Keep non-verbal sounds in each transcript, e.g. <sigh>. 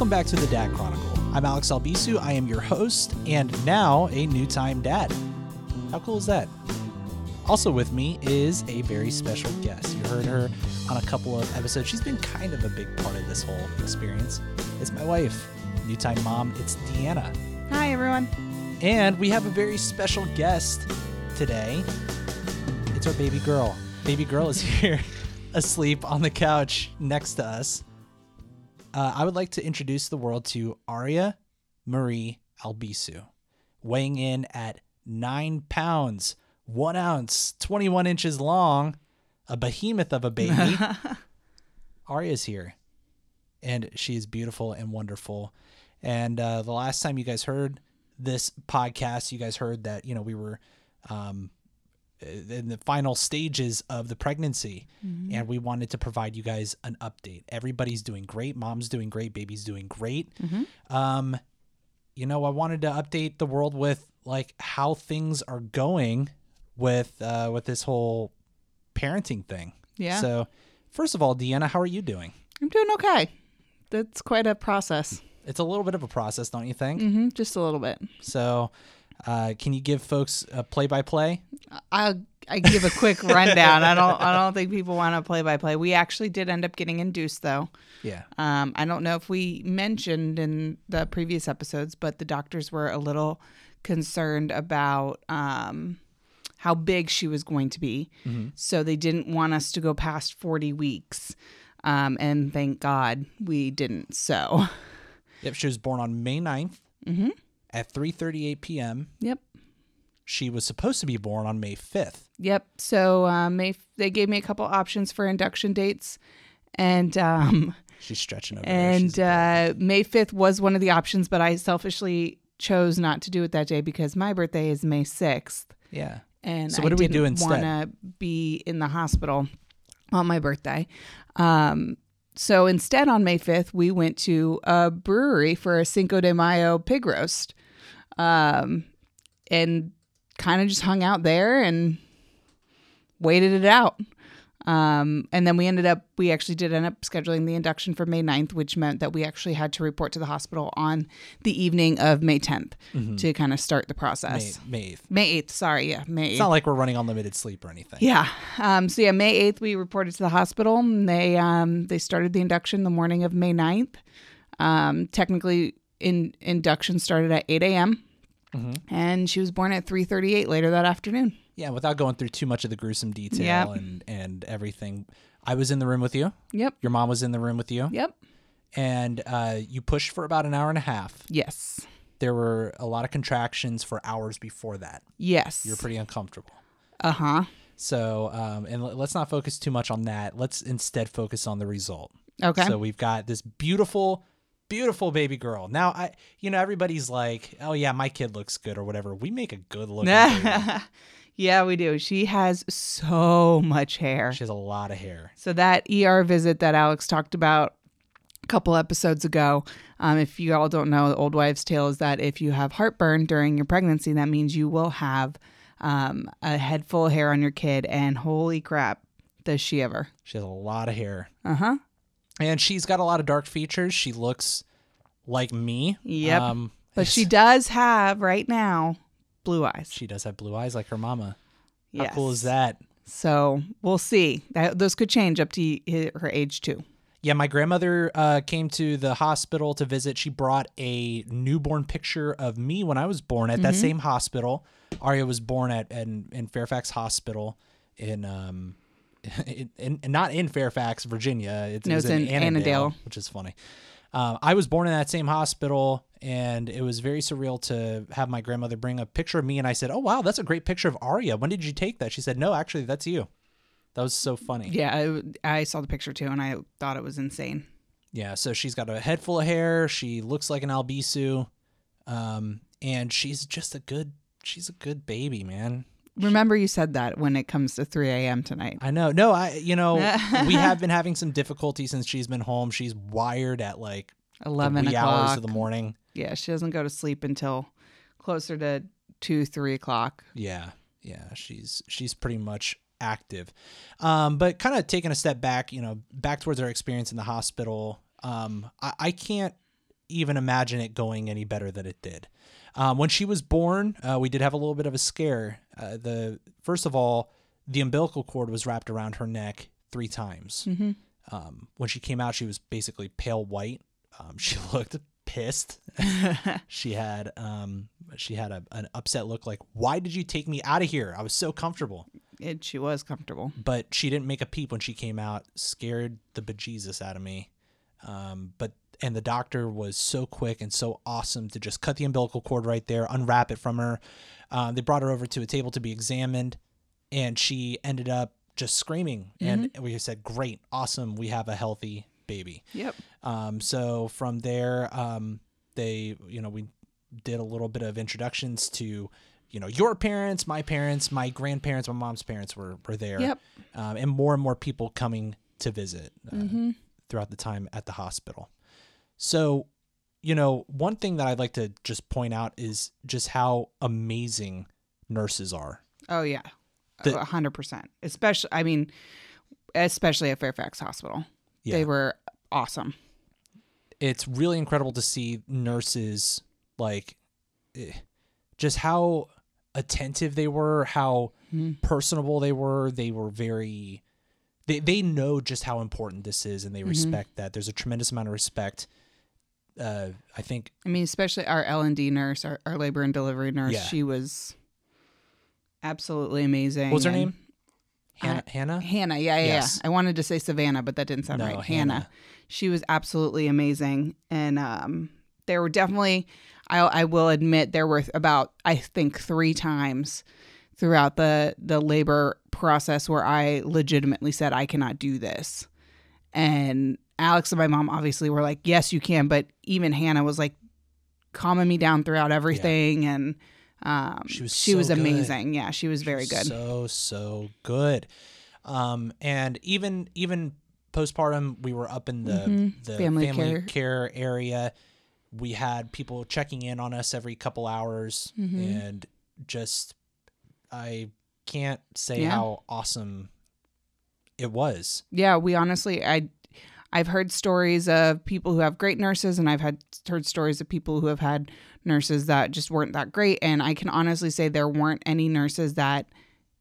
Welcome back to the Dad Chronicle. I'm Alex Albisu. I am your host and now a new time dad. How cool is that? Also with me is a very special guest. You heard her on a couple of episodes. She's been kind of a big part of this whole experience. It's my wife, new time mom. It's Deanna. Hi, everyone. And we have a very special guest today. It's our baby girl. Baby girl is <laughs> here asleep on the couch next to us. Uh, I would like to introduce the world to Aria Marie Albisu, weighing in at nine pounds, one ounce, 21 inches long, a behemoth of a baby. <laughs> Aria's here, and she is beautiful and wonderful. And uh, the last time you guys heard this podcast, you guys heard that you know we were um, in the final stages of the pregnancy, and we wanted to provide you guys an update. Everybody's doing great. Mom's doing great. Baby's doing great. Um, you know, I wanted to update the world with like how things are going with uh, with this whole parenting thing. Yeah. So, first of all, Deanna, how are you doing? I'm doing okay. That's quite a process. It's a little bit of a process, don't you think? hmm just a little bit. So, uh, can you give folks a play by play? I'll I give a quick rundown. I don't I don't think people want a play by play. We actually did end up getting induced though. Yeah. Um, I don't know if we mentioned in the previous episodes, but the doctors were a little concerned about um, how big she was going to be. So they didn't want us to go past 40 weeks. Um, and thank God we didn't. So, Yep. She was born on May 9th at 3:38 p.m. yep. She was supposed to be born on May 5th. Yep. So um, May they gave me a couple options for induction dates, and um, <laughs> She's stretching over. And uh, May fifth was one of the options, but I selfishly chose not to do it that day because my birthday is May sixth, yeah. and So what I do we do instead? Want to be in the hospital on my birthday. Um, so instead, on May fifth, we went to a brewery for a Cinco de Mayo pig roast, um, and kind of just hung out there and waited it out. Um, and then we ended up, we actually did end up scheduling the induction for May 9th, which meant that we actually had to report to the hospital on the evening of May 10th to kind of start the process. May 8th. May 8th, sorry, yeah, May 8th. It's not like we're running unlimited sleep or anything. Yeah. Um, so yeah, May 8th, we reported to the hospital and they, um, they started the induction the morning of May 9th. Um, technically in induction started at 8 a.m. and she was born at 3.38 later that afternoon. Yeah, without going through too much of the gruesome detail Yep. and and everything. I was in the room with you. Yep. Your mom was in the room with you. Yep. And uh, you pushed for about an hour and a half. Yes. There were a lot of contractions for hours before that. Yes. You're pretty uncomfortable. uh-huh. So, um, and l- let's not focus too much on that. Let's instead focus on the result. Okay. So we've got this beautiful, beautiful baby girl. Now, I, you know, everybody's like, "Oh yeah, my kid looks good" or whatever. We make a good looking. <laughs> baby. yeah, we do. She has so much hair. She has a lot of hair. So that ER visit that Alex talked about a couple episodes ago, um, if you all don't know, the old wives' tale is that if you have heartburn during your pregnancy, that means you will have um, a head full of hair on your kid. And holy crap, does she ever? She has a lot of hair, Uh huh. And she's got a lot of dark features. She looks like me. Yep. Um, But she does have right now blue eyes. she does have blue eyes like her mama. How cool is that? So we'll see. That, those could change up to her age too. Yeah, my grandmother uh, came to the hospital to visit. She brought a newborn picture of me when I was born at that Mm-hmm. same hospital. Aria was born at in, in Fairfax Hospital in um in, in, not in Fairfax, Virginia. It's, No, it was it's in Annandale. which is funny. Um, I was born in that same hospital, and it was very surreal to have my grandmother bring a picture of me. And I said, "Oh wow, that's a great picture of Aria. When did you take that?" She said, "No, actually, that's you." That was so funny. Yeah, I, I saw the picture too, and I thought it was insane. Yeah, so she's got a head full of hair. She looks like an albisu, um, and she's just a good. She's a good baby, man. Remember, you said that when it comes to 3 a.m. tonight. I know. No, I. You know, <laughs> we have been having some difficulty since she's been home. She's wired at like the 11 wee hours o'clock. of the morning. Yeah, she doesn't go to sleep until closer to 2, 3 o'clock. Yeah, yeah. She's she's pretty much active, um, but kind of taking a step back. You know, back towards our experience in the hospital. Um, I, I can't even imagine it going any better than it did. Um, when she was born, uh, we did have a little bit of a scare. Uh, the first of all, the umbilical cord was wrapped around her neck three times. Mm-hmm. Um, when she came out, she was basically pale white. Um, <laughs> she looked pissed. <laughs> she had um, she had a, an upset look, like, "Why did you take me out of here? I was so comfortable." It, she was comfortable. But she didn't make a peep when she came out. Scared the bejesus out of me. Um, but and the doctor was so quick and so awesome to just cut the umbilical cord right there, unwrap it from her. Um, they brought her over to a table to be examined, and she ended up just screaming. And we said, "Great, awesome, we have a healthy baby." Yep. Um, so from there, um, they, you know, we did a little bit of introductions to, you know, your parents, my parents, my grandparents, my mom's parents were, were there. Yep. Um, and more and more people coming to visit uh, Mm-hmm. throughout the time at the hospital. So, you know, one thing that I'd like to just point out is just how amazing nurses are. Oh yeah, a hundred percent. Especially, I mean, especially at Fairfax Hospital, Yeah. they were awesome. it's really incredible to see nurses like eh, just how attentive they were, how personable they were. They were very they they know just how important this is and they respect that. There's a tremendous amount of respect. Uh, I think I mean, especially our L and D nurse, our, our labor and delivery nurse. Yeah. She was absolutely amazing. what was her and- name? Hannah. Hannah. Hannah, yeah, yeah, Yes. yeah. I wanted to say Savannah, but that didn't sound No, right. Hannah. Hannah. She was absolutely amazing, and um, there were definitely. I I will admit there were about I think three times throughout the the labor process where I legitimately said I cannot do this, and Alex and my mom obviously were like, yes, you can, but even Hannah was like calming me down throughout everything, and um, She was she so was good. amazing. Yeah, she was very good. So so good. Um, and even even postpartum, we were up in the Mhm. the Family family, care. care. area. We had people checking in on us every couple hours, Mhm. and just I can't say Yeah. how awesome it was. yeah we honestly i i've heard stories of people who have great nurses and i've had heard stories of people who have had nurses that just weren't that great and i can honestly say there weren't any nurses that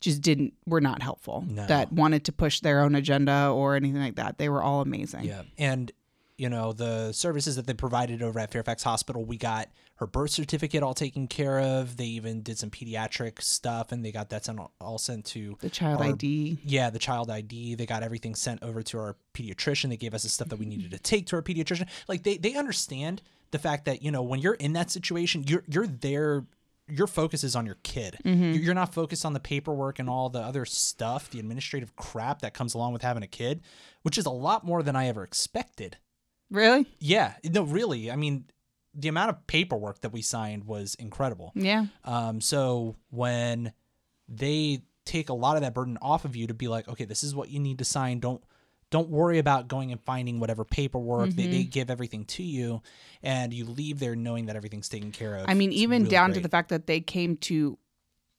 just didn't were not helpful No. that wanted to push their own agenda or anything like that they were all amazing Yeah, and you know the services that they provided over at Fairfax Hospital, we got her birth certificate all taken care of. They even did some pediatric stuff, and they got that sent all sent to the child our- id yeah, the child ID. They got everything sent over to our pediatrician. They gave us the stuff that we needed to take to our pediatrician. Like they they understand the fact that you know when you're in that situation, you're you're there. Your focus is on your kid. Mm-hmm. You're you're not focused on the paperwork and all the other stuff, the administrative crap that comes along with having a kid, which is a lot more than I ever expected. really Yeah, no, really. I mean, the amount of paperwork that we signed was incredible. yeah Um, so when they take a lot of that burden off of you to be like, okay, this is what you need to sign. Don't don't worry about going and finding whatever paperwork. They, they give everything to you, and you leave there knowing that everything's taken care of. i mean It's even really down to the fact that they came to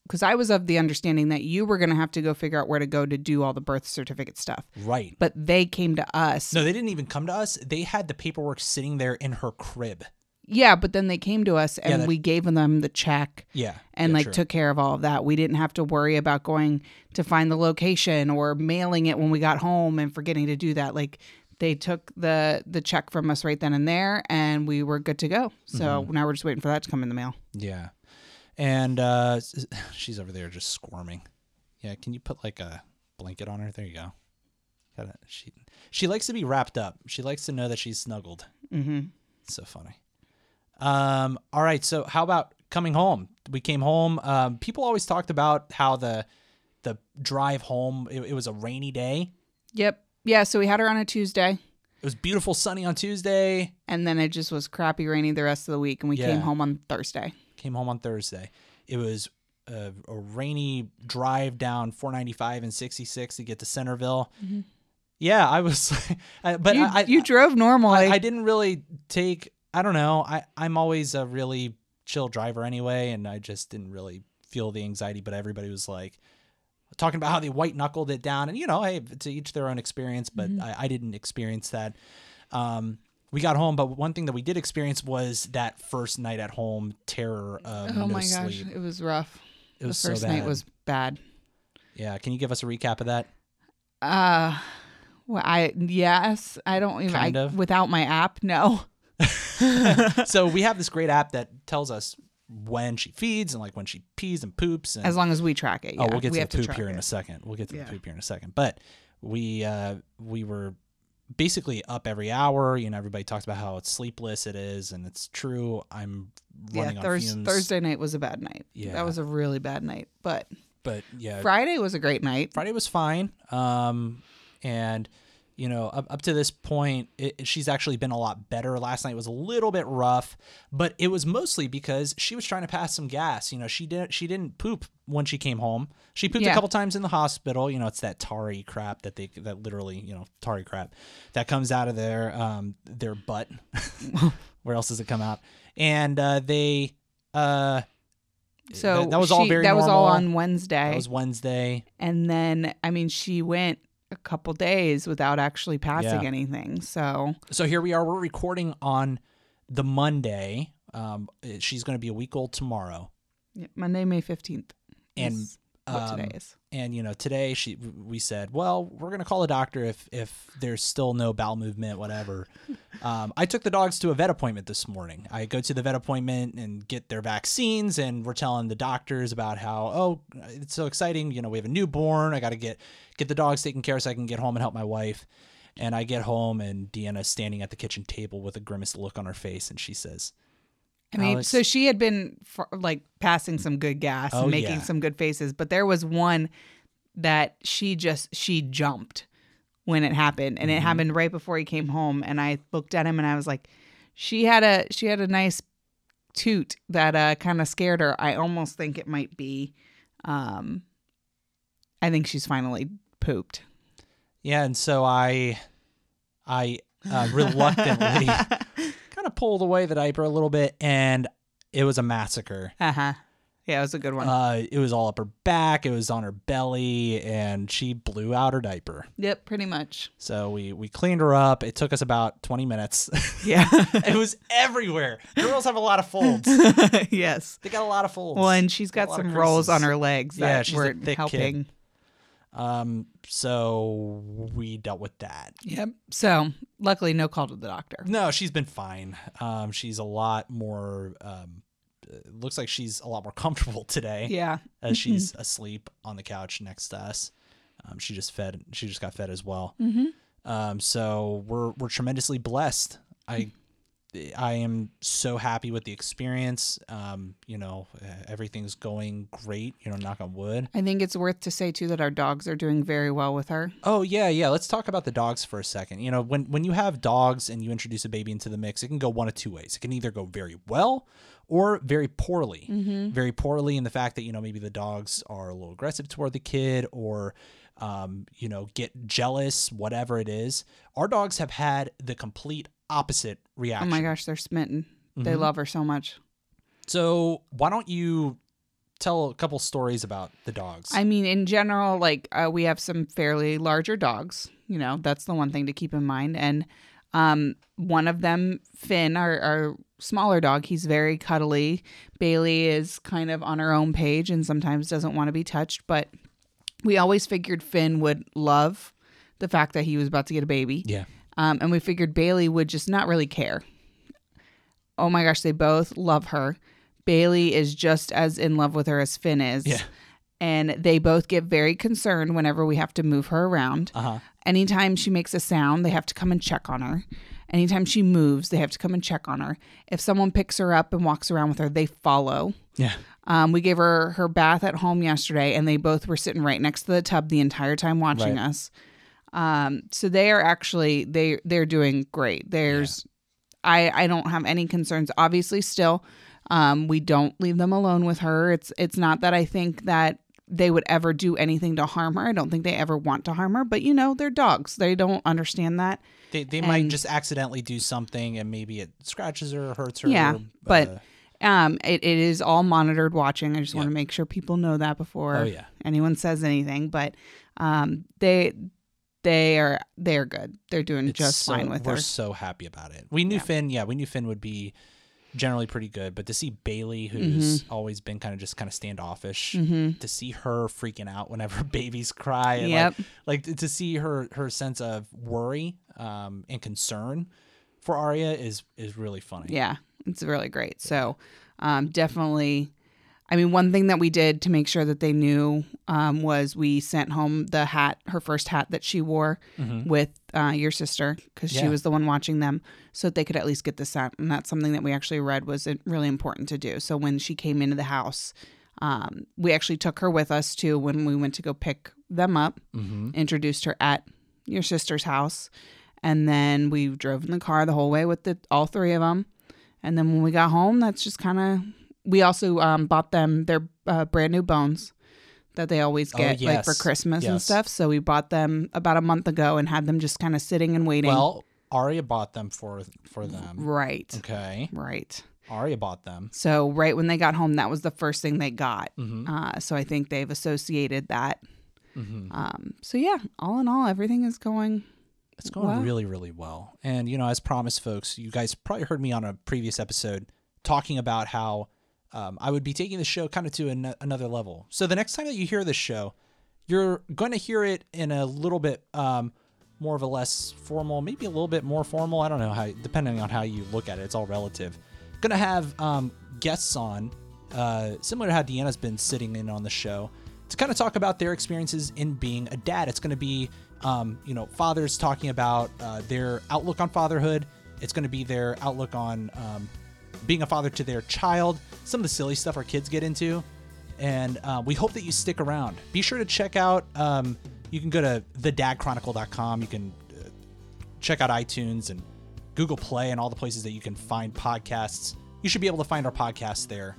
because i was of the understanding that you were going to have to go figure out where to go to do all the birth certificate stuff right. but they came to us No, they didn't even come to us. They had the paperwork sitting there in her crib. Yeah, but then they came to us and that- we gave them the check Yeah, and yeah, like true. took care of all of that. We didn't have to worry about going to find the location or mailing it when we got home and forgetting to do that. Like they took the the check from us right then and there and we were good to go. So Mm-hmm. now we're just waiting for that to come in the mail. Yeah. And uh <sighs> she's over there just squirming. Yeah, can you put like a blanket on her? There you go. Gotta, she she likes to be wrapped up. She likes to know that she's snuggled. Mhm. It's so funny. Um all right, so how about coming home? We came home. Um people always talked about how the the drive home it, it was a rainy day. Yep. Yeah, so we had her on a Tuesday It was beautiful sunny on Tuesday. and then it just was crappy rainy the rest of the week and we Yeah. came home on Thursday. came home on Thursday. It was a, a rainy drive down 495 and 66 to get to Centreville. Yeah, I was, <laughs> but you, I, I, you drove normally. I, I didn't really take. I don't know. I I'm always a really chill driver anyway, and I just didn't really feel the anxiety. But everybody was like talking about how they white knuckled it down, and you know, hey, to each their own experience. But I, I didn't experience that. Um, we got home, but one thing that we did experience was that first night at home terror of Oh no my gosh, sleep. it was rough. It was the first so night bad. was bad. Yeah, can you give us a recap of that? Uh, well, I yes, I don't even. Kind I, of. Without my app, no. <laughs> so we have this great app that tells us when she feeds and like when she pees and poops and As long as we track it. oh we'll get we to the poop track here in a second we'll get to Yeah. the poop here in a second but we uh we were basically up every hour you know everybody talks about how it's sleepless it is and it's true i'm running Yeah, on Thurs- Thursday night was a bad night. Yeah. that was a really bad night. But but yeah Friday was a great night. Friday was fine. Um, and you know, up, up to this point, it, she's actually been a lot better. Last night was a little bit rough, but it was mostly because she was trying to pass some gas. You know, she didn't she didn't poop when she came home. She pooped a couple times in the hospital. You know, it's that tarry crap that they that literally you know tarry crap that comes out of their um their butt. <laughs> Where else does it come out? And uh, they uh So that, that was all very that was all on Wednesday, that was Wednesday. and then I mean she went a couple days without actually passing Yeah. anything. So So here we are. We're recording on the Monday. Um, she's going to be a week old tomorrow, yeah, Monday, May fifteenth, and what um, today is. and you know today she we said, well, we're going to call a doctor if if there's still no bowel movement, whatever. <laughs> um, I took the dogs to a vet appointment this morning. I go to the vet appointment and get their vaccines, and we're telling the doctors about how oh it's so exciting. You know we have a newborn. I got to get get the dogs taken care of so I can get home and help my wife. And I get home and Deanna's standing at the kitchen table with a grimace look on her face, and she says, I mean, Alex- so she had been for, like passing some good gas Oh, and making yeah. some good faces, but there was one that she just she jumped when it happened, and Mm-hmm. it happened right before he came home. And I looked at him and I was like, she had a she had a nice toot that uh kind of scared her. I almost think it might be, um, I think she's finally pooped. Yeah, and so I, I uh, reluctantly <laughs> pulled away the diaper a little bit, and it was a massacre. Uh huh. Yeah, it was a good one. Uh, it was all up her back, it was on her belly, and she blew out her diaper. yep, pretty much. So we we cleaned her up. It took us about twenty minutes. Yeah. <laughs> it was everywhere. Girls have a lot of folds. <laughs> yes. They got a lot of folds. Well, and she's got of some rolls on her legs that Yeah, she's a were thick kid. Um, so we dealt with that. Yep. So luckily, no call to the doctor. No, she's been fine. Um, she's a lot more. Um, looks like she's a lot more <laughs> comfortable today. Yeah. as she's asleep on the couch next to us. Um, she just fed. She just got fed as well. Mm-hmm. Um, so we're we're tremendously blessed. I I am so happy with the experience. Um, you know, everything's going great. You know, knock on wood. I think it's worth to say too that our dogs are doing very well with her. Oh yeah, yeah. Let's talk about the dogs for a second. You know, when when you have dogs and you introduce a baby into the mix, it can go one of two ways. It can either go very well or very poorly. Very poorly in the fact that you know maybe the dogs are a little aggressive toward the kid or um, you know get jealous, whatever it is. Our dogs have had the complete opposite reaction. Oh my gosh, they're smitten. They Mhm. love her so much. So why don't you tell a couple stories about the dogs? I mean, in general, like uh, we have some fairly larger dogs. You know, that's the one thing to keep in mind. And um, one of them, Finn, our, our smaller dog, he's very cuddly. Bailey is kind of on her own page and sometimes doesn't want to be touched. But we always figured Finn would love the fact that he was about to get a baby. yeah. Um, and we figured Bailey would just not really care. Oh my gosh, they both love her. Bailey is just as in love with her as Finn is. Yeah. And they both get very concerned whenever we have to move her around. Uh huh. Anytime she makes a sound, they have to come and check on her. Anytime she moves, they have to come and check on her. If someone picks her up and walks around with her, they follow. Yeah. Um, we gave her her bath at home yesterday, and they both were sitting right next to the tub the entire time watching Right. us. Um, so they are actually they they're doing great. There's I I don't have any concerns. Obviously, still, um, we don't leave them alone with her. It's it's not that I think that they would ever do anything to harm her. I don't think they ever want to harm her. But you know, they're dogs. They don't understand that. They, they might just accidentally do something and maybe it scratches her or hurts her. Yeah, uh, but- Um, it, it is all monitored watching. I just want to make sure people know that before oh yeah, anyone says anything. But um, they they are they're good. They're doing It's just so- fine with it. we're her. so happy about it. We knew Yeah. Finn, yeah, we knew Finn would be generally pretty good, but to see Bailey, who's Mm-hmm. always been kind of just kind of standoffish, to see her freaking out whenever <laughs> babies cry, and Yep. like, like to see her her sense of worry um, and concern for Aria is is really funny. Yeah, it's really great. So, um, definitely. I mean, one thing that we did to make sure that they knew um, was we sent home the hat, her first hat that she wore with uh, your sister, because she Mm-hmm. Was the one watching them, so that they could at least get this hat. And that's something that we actually read was uh, really important to do. So when she came into the house, um, we actually took her with us too when we went to go pick them up, Mm-hmm. introduced her at your sister's house, and then we drove in the car the whole way with the all three of them. And then when we got home, that's just kind of. We also um, bought them their uh, brand new bones that they always Oh, get like for yes. Christmas and stuff. So we bought them about a month ago and had them just kind of sitting and waiting. Well, Aria bought them for for them. right, Okay, right. Aria bought them. So right when they got home, that was the first thing they got. Mm-hmm. Uh, so I think they've associated that. Mm-hmm. Um, so yeah, all in all, everything is going. It's going Wow. really, really well. And, you know, as promised, folks, you guys probably heard me on a previous episode talking about how um, I would be taking the show kind of to an- another level. So the next time that you hear this show, you're going to hear it in a little bit um, more of a less formal, maybe a little bit more formal. I don't know how, depending on how you look at it, it's all relative. Going to have um, guests on, uh, similar to how Deanna's been sitting in on the show, to kind of talk about their experiences in being a dad. It's going to be, um, you know, fathers talking about uh, their outlook on fatherhood. It's going to be their outlook on um, being a father to their child, some of the silly stuff our kids get into. And uh, we hope that you stick around. Be sure to check out, um, you can go to thedadchronicle.com. You can uh, check out iTunes and Google Play and all the places that you can find podcasts. You should be able to find our podcast there.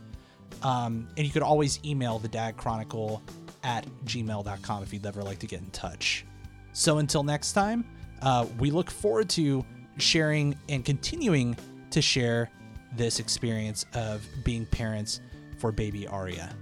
Um, and you could always email the dad chronicle at gmail.com if you'd ever like to get in touch. So until next time, uh, we look forward to sharing and continuing to share this experience of being parents for baby Aria.